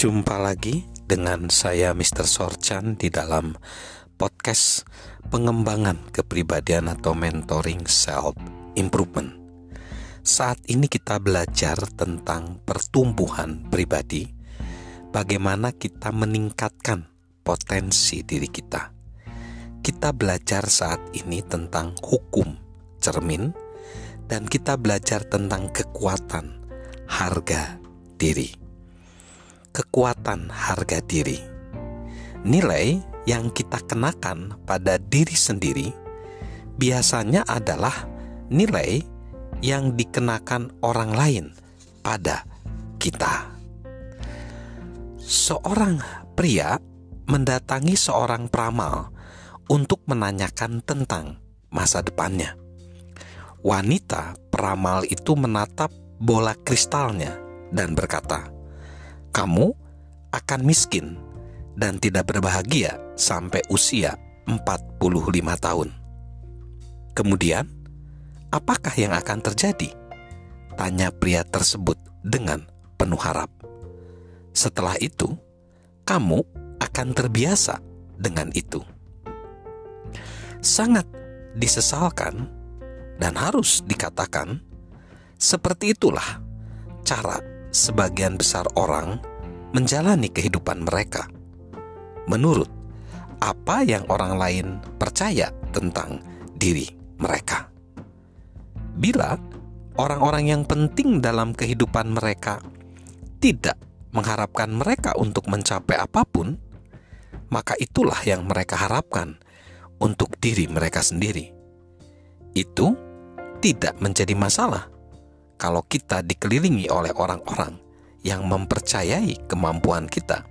Jumpa lagi dengan saya Mr. Sorchan di dalam podcast pengembangan kepribadian atau mentoring self improvement. Saat ini kita belajar tentang pertumbuhan pribadi, bagaimana kita meningkatkan potensi diri kita. Kita belajar saat ini tentang hukum cermin dan kita belajar tentang kekuatan harga diri kekuatan harga diri. Nilai yang kita kenakan pada diri sendiri biasanya adalah nilai yang dikenakan orang lain pada kita. Seorang pria mendatangi seorang peramal untuk menanyakan tentang masa depannya. Wanita peramal itu menatap bola kristalnya dan berkata, kamu akan miskin dan tidak berbahagia sampai usia 45 tahun. Kemudian, apakah yang akan terjadi? Tanya pria tersebut dengan penuh harap. Setelah itu, kamu akan terbiasa dengan itu. Sangat disesalkan dan harus dikatakan, seperti itulah cara sebagian besar orang menjalani kehidupan mereka menurut apa yang orang lain percaya tentang diri mereka. Bila orang-orang yang penting dalam kehidupan mereka tidak mengharapkan mereka untuk mencapai apa pun, maka itulah yang mereka harapkan untuk diri mereka sendiri. Itu tidak menjadi masalah kalau kita dikelilingi oleh orang-orang yang mempercayai kemampuan kita.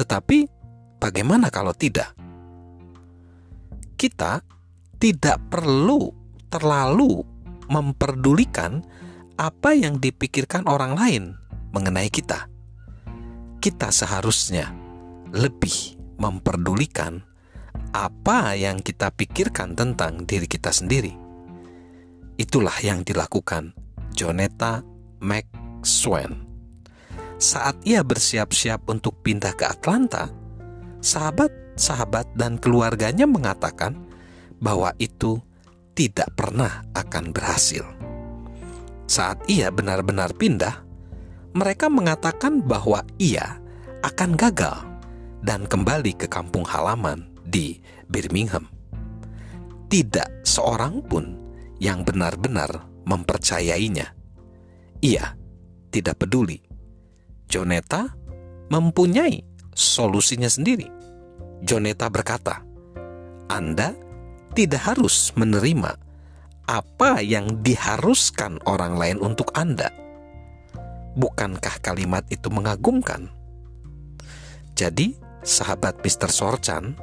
Tetapi, bagaimana kalau tidak? Kita tidak perlu terlalu memperdulikan apa yang dipikirkan orang lain mengenai kita. Kita seharusnya lebih memperdulikan apa yang kita pikirkan tentang diri kita sendiri. Itulah yang dilakukan Joneta McSwain. Saat ia bersiap-siap untuk pindah ke Atlanta, sahabat-sahabat dan keluarganya mengatakan bahwa itu tidak pernah akan berhasil. Saat ia benar-benar pindah, mereka mengatakan bahwa ia akan gagal dan kembali ke kampung halaman di Birmingham. Tidak seorang pun yang benar-benar mempercayainya. Ia tidak peduli. Joneta mempunyai solusinya sendiri. Joneta berkata, "Anda tidak harus menerima apa yang diharuskan orang lain untuk Anda." Bukankah kalimat itu mengagumkan? Jadi, sahabat Mr. Sorchan,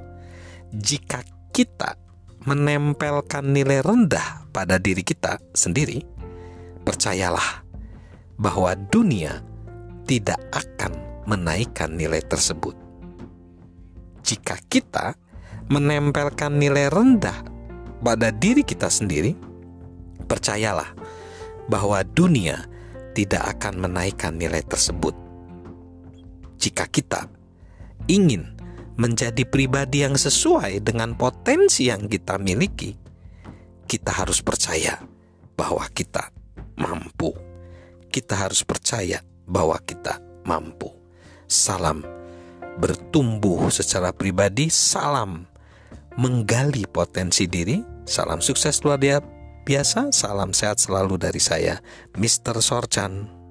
jika kita menempelkan nilai rendah pada diri kita sendiri, percayalah bahwa dunia tidak akan menaikkan nilai tersebut. Jika kita menempelkan nilai rendah pada diri kita sendiri, percayalah bahwa dunia tidak akan menaikkan nilai tersebut. Jika kita ingin menjadi pribadi yang sesuai dengan potensi yang kita miliki, kita harus percaya bahwa kita mampu. Kita harus percaya bahwa kita mampu. Salam bertumbuh secara pribadi, salam menggali potensi diri, salam sukses luar biasa, salam sehat selalu dari saya, Mr. Sorchan.